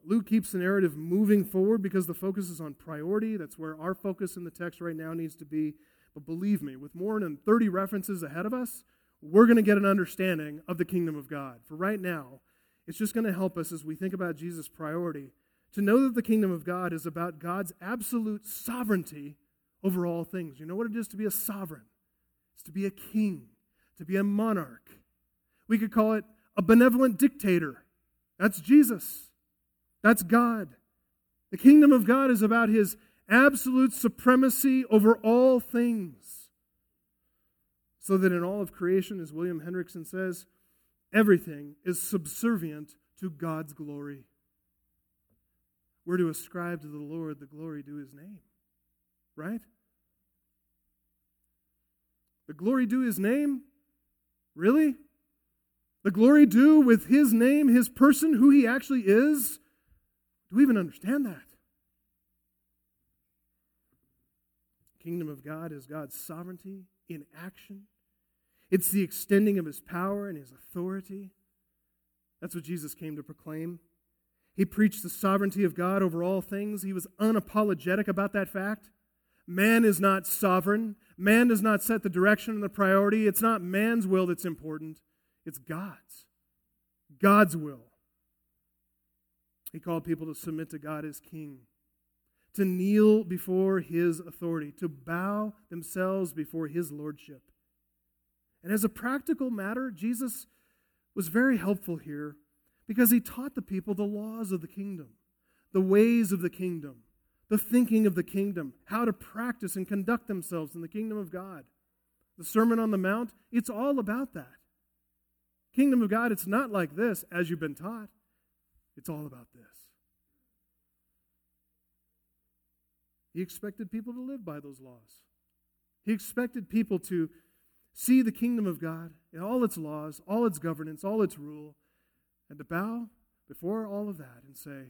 Luke keeps the narrative moving forward because the focus is on priority. That's where our focus in the text right now needs to be. But believe me, with more than 30 references ahead of us, we're going to get an understanding of the kingdom of God. For right now, it's just going to help us as we think about Jesus' priority to know that the kingdom of God is about God's absolute sovereignty over all things. You know what it is to be a sovereign? It's to be a king, to be a monarch. We could call it a benevolent dictator. That's Jesus. That's God. The kingdom of God is about his absolute supremacy over all things. So that in all of creation, as William Hendriksen says, everything is subservient to God's glory. We're to ascribe to the Lord the glory due his name. Right? The glory due his name? Really? The glory due with his name, his person, who he actually is? Do we even understand that? Kingdom of God is God's sovereignty in action. It's the extending of his power and his authority. That's what Jesus came to proclaim. He preached the sovereignty of God over all things. He was unapologetic about that fact. Man is not sovereign. Man does not set the direction and the priority. It's not man's will that's important, it's God's. God's will. He called people to submit to God as king, to kneel before his authority, to bow themselves before his lordship. And as a practical matter, Jesus was very helpful here because he taught the people the laws of the kingdom, the ways of the kingdom, the thinking of the kingdom, how to practice and conduct themselves in the kingdom of God. The Sermon on the Mount, it's all about that. Kingdom of God, it's not like this, as you've been taught. It's all about this. He expected people to live by those laws. He expected people to see the kingdom of God in all its laws, all its governance, all its rule, and to bow before all of that and say,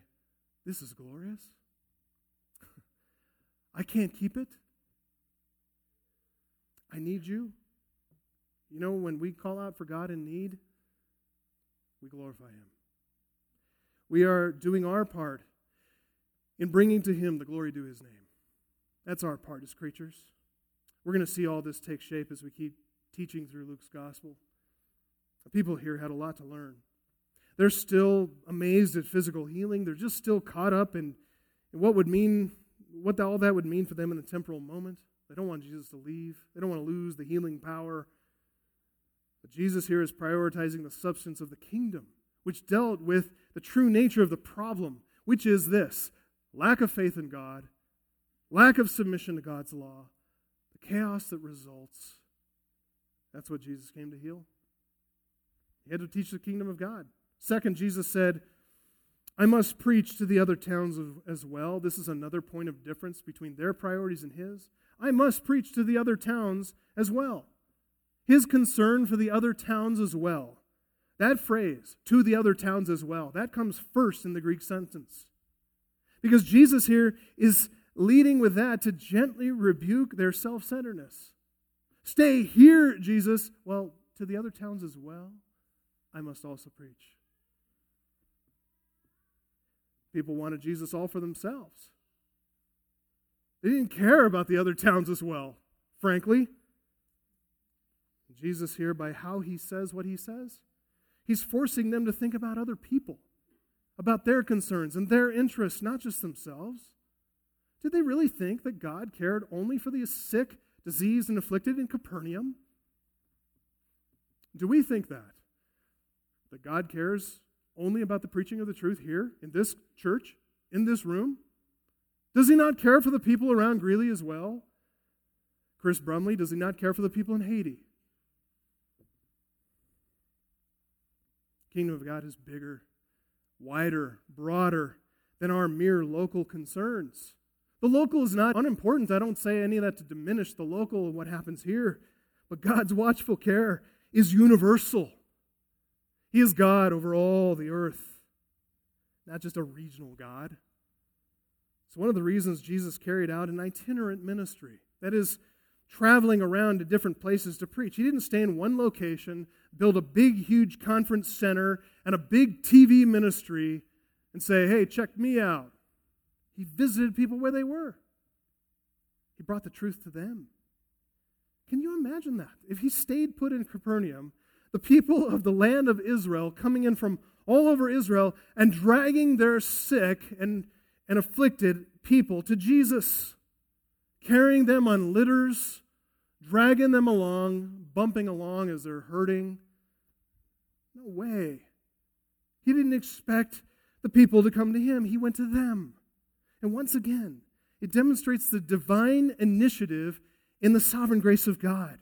This is glorious. I can't keep it. I need you. You know, when we call out for God in need, we glorify Him. We are doing our part in bringing to Him the glory due His name. That's our part as creatures. We're going to see all this take shape as we keep teaching through Luke's gospel. The people here had a lot to learn. They're still amazed at physical healing. They're just still caught up in, in what would mean, what all that would mean for them in the temporal moment. They don't want Jesus to leave. They don't want to lose the healing power. But Jesus here is prioritizing the substance of the kingdom, which dealt with the true nature of the problem, which is this lack of faith in God lack of submission to God's law, the chaos that results. That's what Jesus came to heal. He had to teach the kingdom of God. Second, Jesus said, I must preach to the other towns as well. This is another point of difference between their priorities and his. I must preach to the other towns as well. His concern for the other towns as well. That phrase, to the other towns as well, that comes first in the Greek sentence. Because Jesus here is leading with that to gently rebuke their self centeredness. Stay here, Jesus. Well, to the other towns as well, I must also preach. People wanted Jesus all for themselves. They didn't care about the other towns as well, frankly. Jesus, here, by how he says what he says, he's forcing them to think about other people, about their concerns and their interests, not just themselves. Did they really think that God cared only for the sick, diseased, and afflicted in Capernaum? Do we think that? That God cares only about the preaching of the truth here, in this church, in this room? Does he not care for the people around Greeley as well? Chris Brumley, does he not care for the people in Haiti? Kingdom of God is bigger, wider, broader than our mere local concerns. The local is not unimportant. I don't say any of that to diminish the local and what happens here. But God's watchful care is universal. He is God over all the earth, not just a regional God. It's one of the reasons Jesus carried out an itinerant ministry. That is, traveling around to different places to preach. He didn't stay in one location, build a big, huge conference center and a big TV ministry, and say, hey, check me out. He visited people where they were. He brought the truth to them. Can you imagine that? If he stayed put in Capernaum, the people of the land of Israel coming in from all over Israel and dragging their sick and, and afflicted people to Jesus, carrying them on litters, dragging them along, bumping along as they're hurting. No way. He didn't expect the people to come to him, he went to them. And once again, it demonstrates the divine initiative in the sovereign grace of God.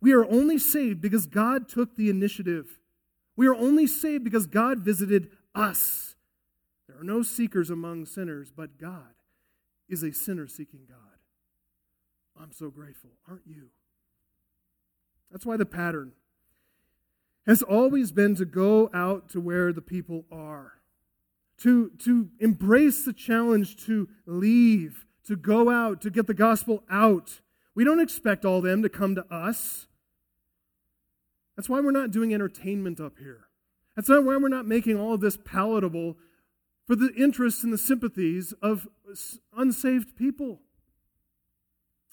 We are only saved because God took the initiative. We are only saved because God visited us. There are no seekers among sinners, but God is a sinner seeking God. I'm so grateful, aren't you? That's why the pattern has always been to go out to where the people are to, to embrace the challenge to leave, to go out, to get the gospel out. We don't expect all them to come to us. That's why we're not doing entertainment up here. That's not why we're not making all of this palatable for the interests and the sympathies of unsaved people.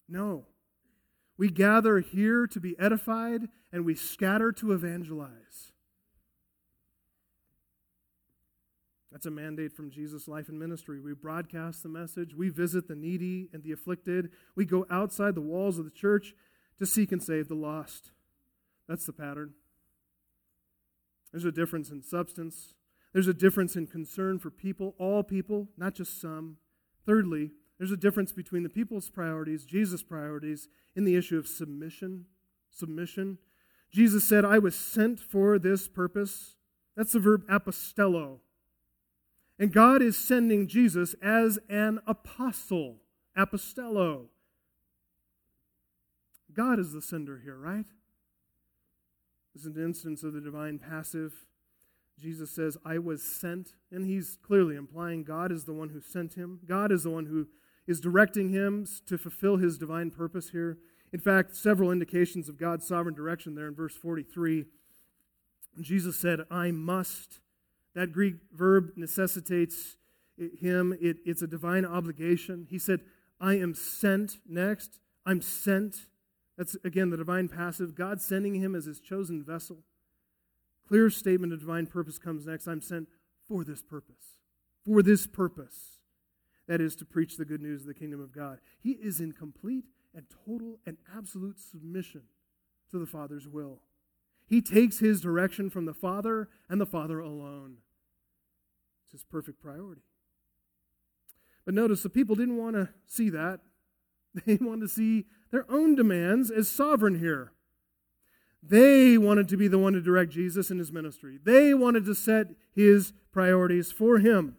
No. We gather here to be edified and we scatter to evangelize. That's a mandate from Jesus' life and ministry. We broadcast the message, we visit the needy and the afflicted, we go outside the walls of the church to seek and save the lost. That's the pattern. There's a difference in substance, There's a difference in concern for people, all people, not just some. Thirdly, there's a difference between the people's priorities, Jesus' priorities, in the issue of submission. Submission. Jesus said, I was sent for this purpose. That's the verb apostello. And God is sending Jesus as an apostle, apostello. God is the sender here, right? This is an instance of the divine passive. Jesus says, I was sent, and he's clearly implying God is the one who sent him. God is the one who is directing him to fulfill his divine purpose here. In fact, several indications of God's sovereign direction there in verse 43. Jesus said, I must. That Greek verb necessitates him, it, it's a divine obligation. He said, I am sent next. I'm sent. That's, again, the divine passive. God sending him as his chosen vessel. Clear statement of divine purpose comes next. I'm sent for this purpose. For this purpose. That is to preach the good news of the kingdom of God. He is in complete and total and absolute submission to the Father's will. He takes his direction from the Father and the Father alone. His perfect priority. But notice the people didn't want to see that. They wanted to see their own demands as sovereign here. They wanted to be the one to direct Jesus in his ministry. They wanted to set his priorities for him.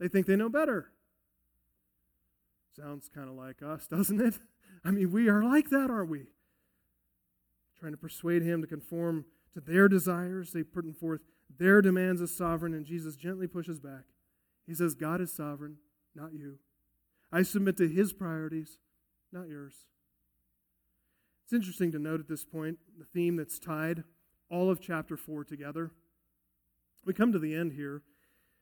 They think they know better. Sounds kind of like us, doesn't it? I mean, we are like that, aren't we? Trying to persuade him to conform to their desires. They put forth their demands as sovereign, and Jesus gently pushes back. He says, God is sovereign, not you. I submit to his priorities, not yours. It's interesting to note at this point the theme that's tied all of chapter 4 together. We come to the end here.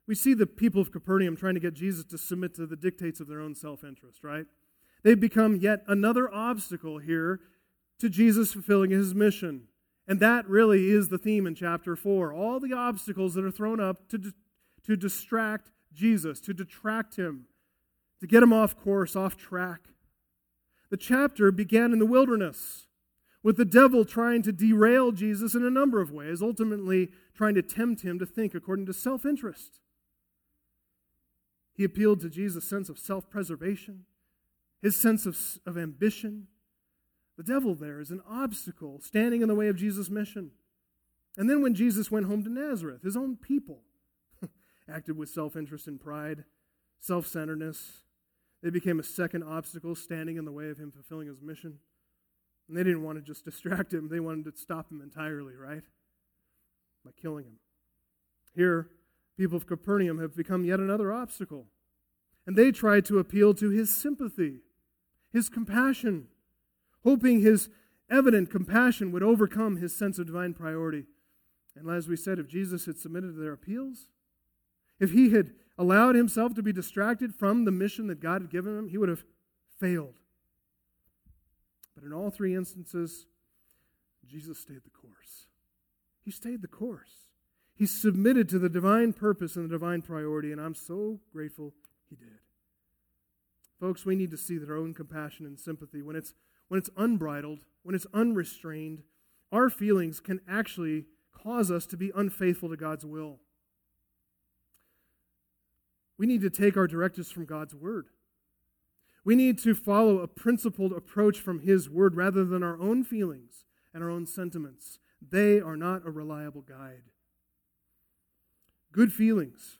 We see the people of Capernaum trying to get Jesus to submit to the dictates of their own self interest, right? They've become yet another obstacle here to Jesus fulfilling his mission. And that really is the theme in chapter 4. All the obstacles that are thrown up to, to distract Jesus, to detract him, to get him off course, off track. The chapter began in the wilderness with the devil trying to derail Jesus in a number of ways, ultimately trying to tempt him to think according to self interest. He appealed to Jesus' sense of self preservation, his sense of, of ambition. The devil there is an obstacle standing in the way of Jesus' mission. And then when Jesus went home to Nazareth, his own people acted with self interest and pride, self centeredness. They became a second obstacle standing in the way of him fulfilling his mission. And they didn't want to just distract him, they wanted to stop him entirely, right? By killing him. Here, people of Capernaum have become yet another obstacle. And they tried to appeal to his sympathy, his compassion, hoping his evident compassion would overcome his sense of divine priority. And as we said, if Jesus had submitted to their appeals, if he had allowed himself to be distracted from the mission that God had given him, he would have failed. But in all three instances, Jesus stayed the course. He stayed the course. He submitted to the divine purpose and the divine priority, and I'm so grateful he did. Folks, we need to see that our own compassion and sympathy, when it's, when it's unbridled, when it's unrestrained, our feelings can actually cause us to be unfaithful to God's will. We need to take our directives from God's word. We need to follow a principled approach from His word rather than our own feelings and our own sentiments. They are not a reliable guide. Good feelings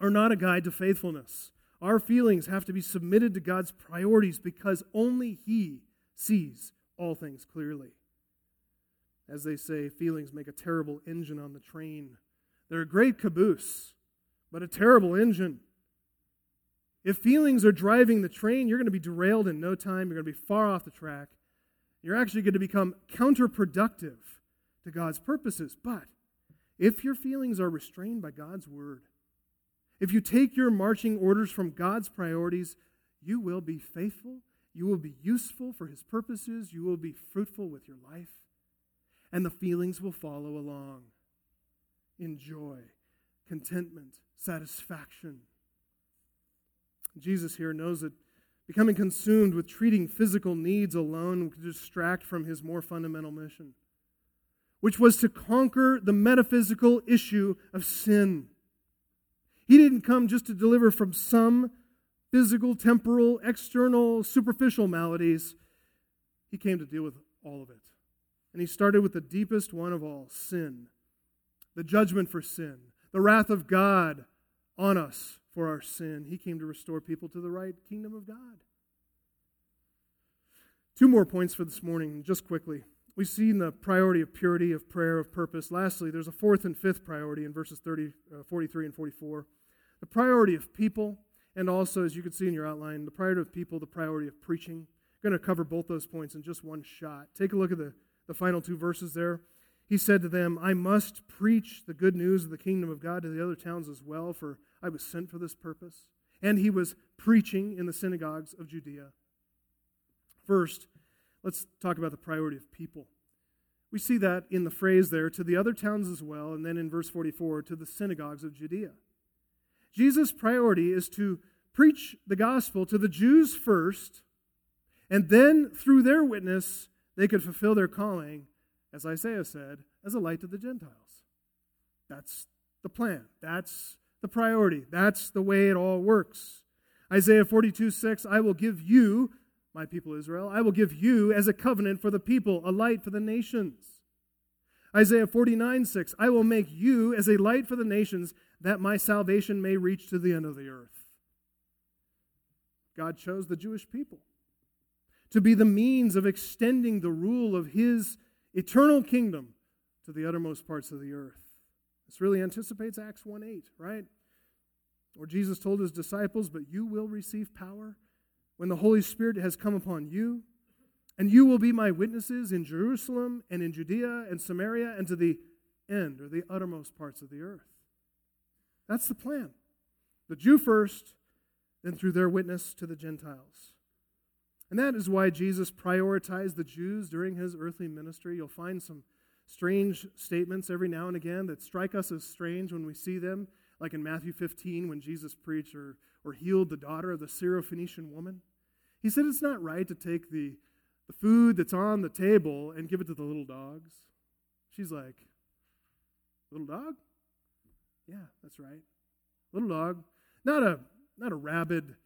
are not a guide to faithfulness. Our feelings have to be submitted to God's priorities because only He sees all things clearly. As they say, feelings make a terrible engine on the train. They're a great caboose, but a terrible engine. If feelings are driving the train, you're going to be derailed in no time. You're going to be far off the track. You're actually going to become counterproductive to God's purposes. But if your feelings are restrained by God's word, if you take your marching orders from God's priorities, you will be faithful, you will be useful for His purposes, you will be fruitful with your life, and the feelings will follow along in joy, contentment, satisfaction. Jesus here knows that becoming consumed with treating physical needs alone can distract from His more fundamental mission. which was to conquer the metaphysical issue of sin. He didn't come just to deliver from some physical, temporal, external, superficial maladies. He came to deal with all of it. And he started with the deepest one of all sin, the judgment for sin, the wrath of God on us for our sin. He came to restore people to the right kingdom of God. Two more points for this morning, just quickly. We've seen the priority of purity, of prayer, of purpose. Lastly, there's a fourth and fifth priority in verses 30, uh, 43 and 44. The priority of people, and also, as you can see in your outline, the priority of people, the priority of preaching. I'm going to cover both those points in just one shot. Take a look at the, the final two verses there. He said to them, I must preach the good news of the kingdom of God to the other towns as well, for I was sent for this purpose. And he was preaching in the synagogues of Judea. First, let's talk about the priority of people. We see that in the phrase there, to the other towns as well, and then in verse 44, to the synagogues of Judea. Jesus' priority is to preach the gospel to the Jews first, and then through their witness, they could fulfill their calling, as Isaiah said, as a light to the Gentiles. That's the plan. That's the priority. That's the way it all works. Isaiah 42 6, I will give you, my people Israel, I will give you as a covenant for the people, a light for the nations. Isaiah 49 6, I will make you as a light for the nations, that my salvation may reach to the end of the earth. God chose the Jewish people to be the means of extending the rule of his eternal kingdom to the uttermost parts of the earth. This really anticipates Acts 1 8, right? Where Jesus told his disciples, But you will receive power when the Holy Spirit has come upon you, and you will be my witnesses in Jerusalem and in Judea and Samaria and to the end or the uttermost parts of the earth. That's the plan. The Jew first, then through their witness to the Gentiles. And that is why Jesus prioritized the Jews during his earthly ministry. You'll find some strange statements every now and again that strike us as strange when we see them, like in Matthew 15 when Jesus preached or, or healed the daughter of the Syrophoenician woman. He said it's not right to take the, the food that's on the table and give it to the little dogs. She's like, Little dog? Yeah, that's right. Little dog. Not a not a rabid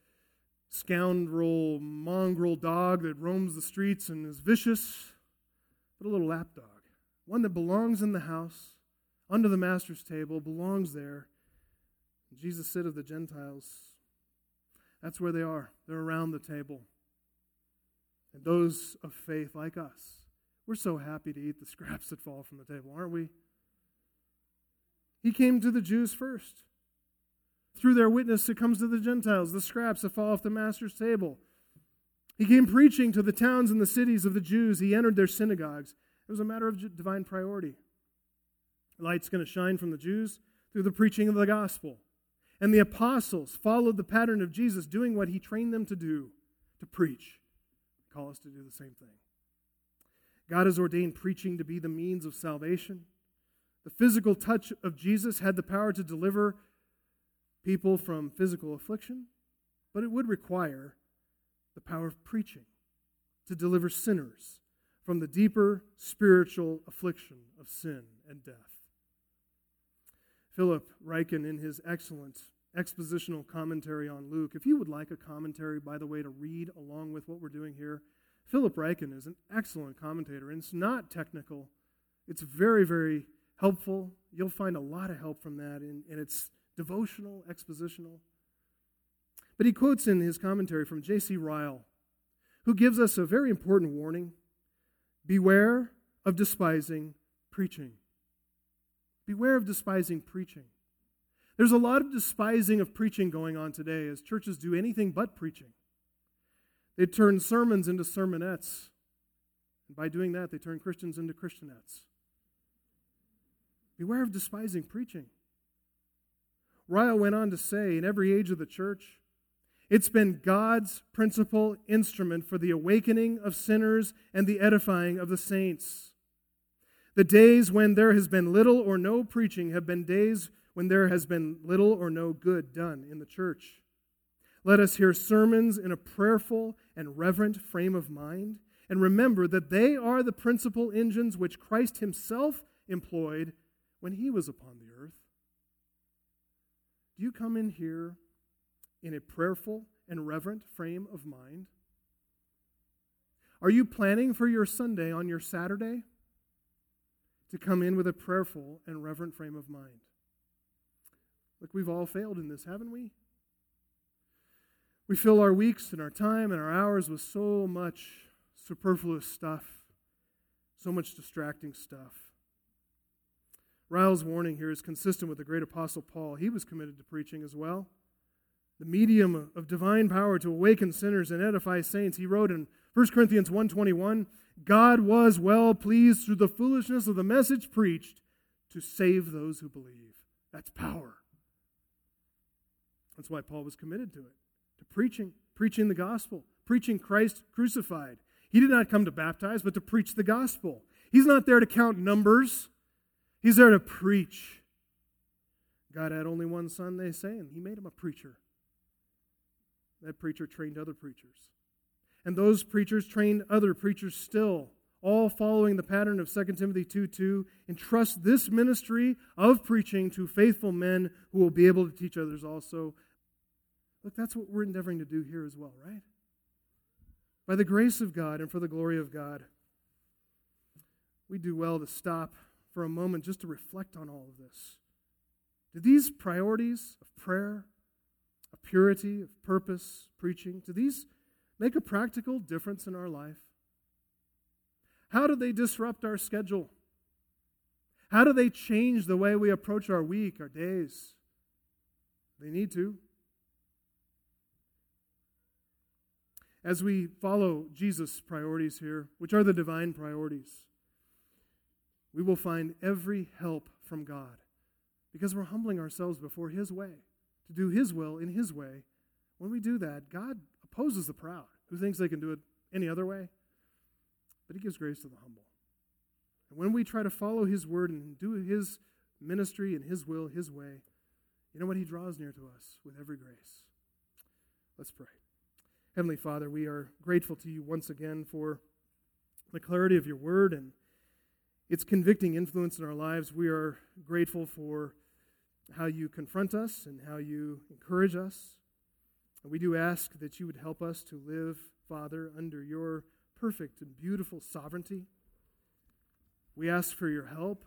scoundrel mongrel dog that roams the streets and is vicious, but a little lap dog. One that belongs in the house, under the master's table, belongs there. Jesus said of the Gentiles, that's where they are. They're around the table. And those of faith like us, we're so happy to eat the scraps that fall from the table, aren't we? He came to the Jews first. Through their witness, it comes to the Gentiles, the scraps that fall off the master's table. He came preaching to the towns and the cities of the Jews. He entered their synagogues. It was a matter of divine priority. Light's going to shine from the Jews through the preaching of the gospel. And the apostles followed the pattern of Jesus, doing what he trained them to do to preach. Call us to do the same thing. God has ordained preaching to be the means of salvation. The physical touch of Jesus had the power to deliver people from physical affliction, but it would require the power of preaching to deliver sinners from the deeper spiritual affliction of sin and death. Philip Ryken, in his excellent expositional commentary on Luke, if you would like a commentary, by the way, to read along with what we're doing here, Philip Ryken is an excellent commentator, and it's not technical. It's very, very helpful. You'll find a lot of help from that, and, and it's devotional, expositional. But he quotes in his commentary from J.C. Ryle, who gives us a very important warning Beware of despising preaching. Beware of despising preaching. There's a lot of despising of preaching going on today as churches do anything but preaching. They turn sermons into sermonettes. And by doing that, they turn Christians into Christianettes. Beware of despising preaching. Ryle went on to say, in every age of the church, it's been God's principal instrument for the awakening of sinners and the edifying of the saints. The days when there has been little or no preaching have been days when there has been little or no good done in the church. Let us hear sermons in a prayerful and reverent frame of mind and remember that they are the principal engines which Christ himself employed when he was upon the earth. Do you come in here in a prayerful and reverent frame of mind? Are you planning for your Sunday on your Saturday to come in with a prayerful and reverent frame of mind? Look, we've all failed in this, haven't we? We fill our weeks and our time and our hours with so much superfluous stuff, so much distracting stuff. Ryle's warning here is consistent with the great apostle Paul. He was committed to preaching as well. The medium of divine power to awaken sinners and edify saints. He wrote in 1 Corinthians 1:21, God was well pleased through the foolishness of the message preached to save those who believe. That's power. That's why Paul was committed to it, to preaching, preaching the gospel, preaching Christ crucified. He did not come to baptize, but to preach the gospel. He's not there to count numbers. He's there to preach. God had only one son, they say, and he made him a preacher. That preacher trained other preachers. And those preachers trained other preachers still, all following the pattern of 2 Timothy 2 2. Entrust this ministry of preaching to faithful men who will be able to teach others also. Look, that's what we're endeavoring to do here as well, right? By the grace of God and for the glory of God, we do well to stop for a moment just to reflect on all of this. Do these priorities of prayer, of purity, of purpose, preaching, do these make a practical difference in our life? How do they disrupt our schedule? How do they change the way we approach our week, our days? They need to. As we follow Jesus' priorities here, which are the divine priorities, we will find every help from God because we're humbling ourselves before His way to do His will in His way. When we do that, God opposes the proud who thinks they can do it any other way, but He gives grace to the humble. And when we try to follow His word and do His ministry and His will His way, you know what? He draws near to us with every grace. Let's pray. Heavenly Father, we are grateful to you once again for the clarity of your word and its convicting influence in our lives. We are grateful for how you confront us and how you encourage us. And we do ask that you would help us to live, Father, under your perfect and beautiful sovereignty. We ask for your help.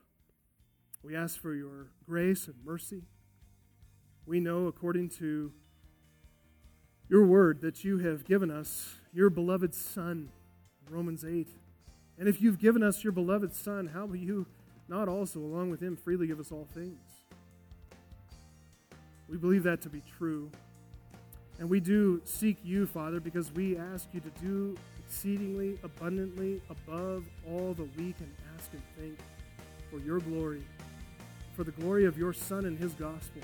We ask for your grace and mercy. We know, according to your word, that you have given us your beloved Son, Romans 8. And if you've given us your beloved Son, how will you not also, along with him, freely give us all things? We believe that to be true. And we do seek you, Father, because we ask you to do exceedingly abundantly above all that we can ask and think for your glory, for the glory of your Son and his gospel,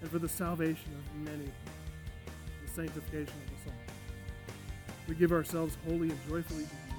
and for the salvation of many, the sanctification of us all. We give ourselves wholly and joyfully to you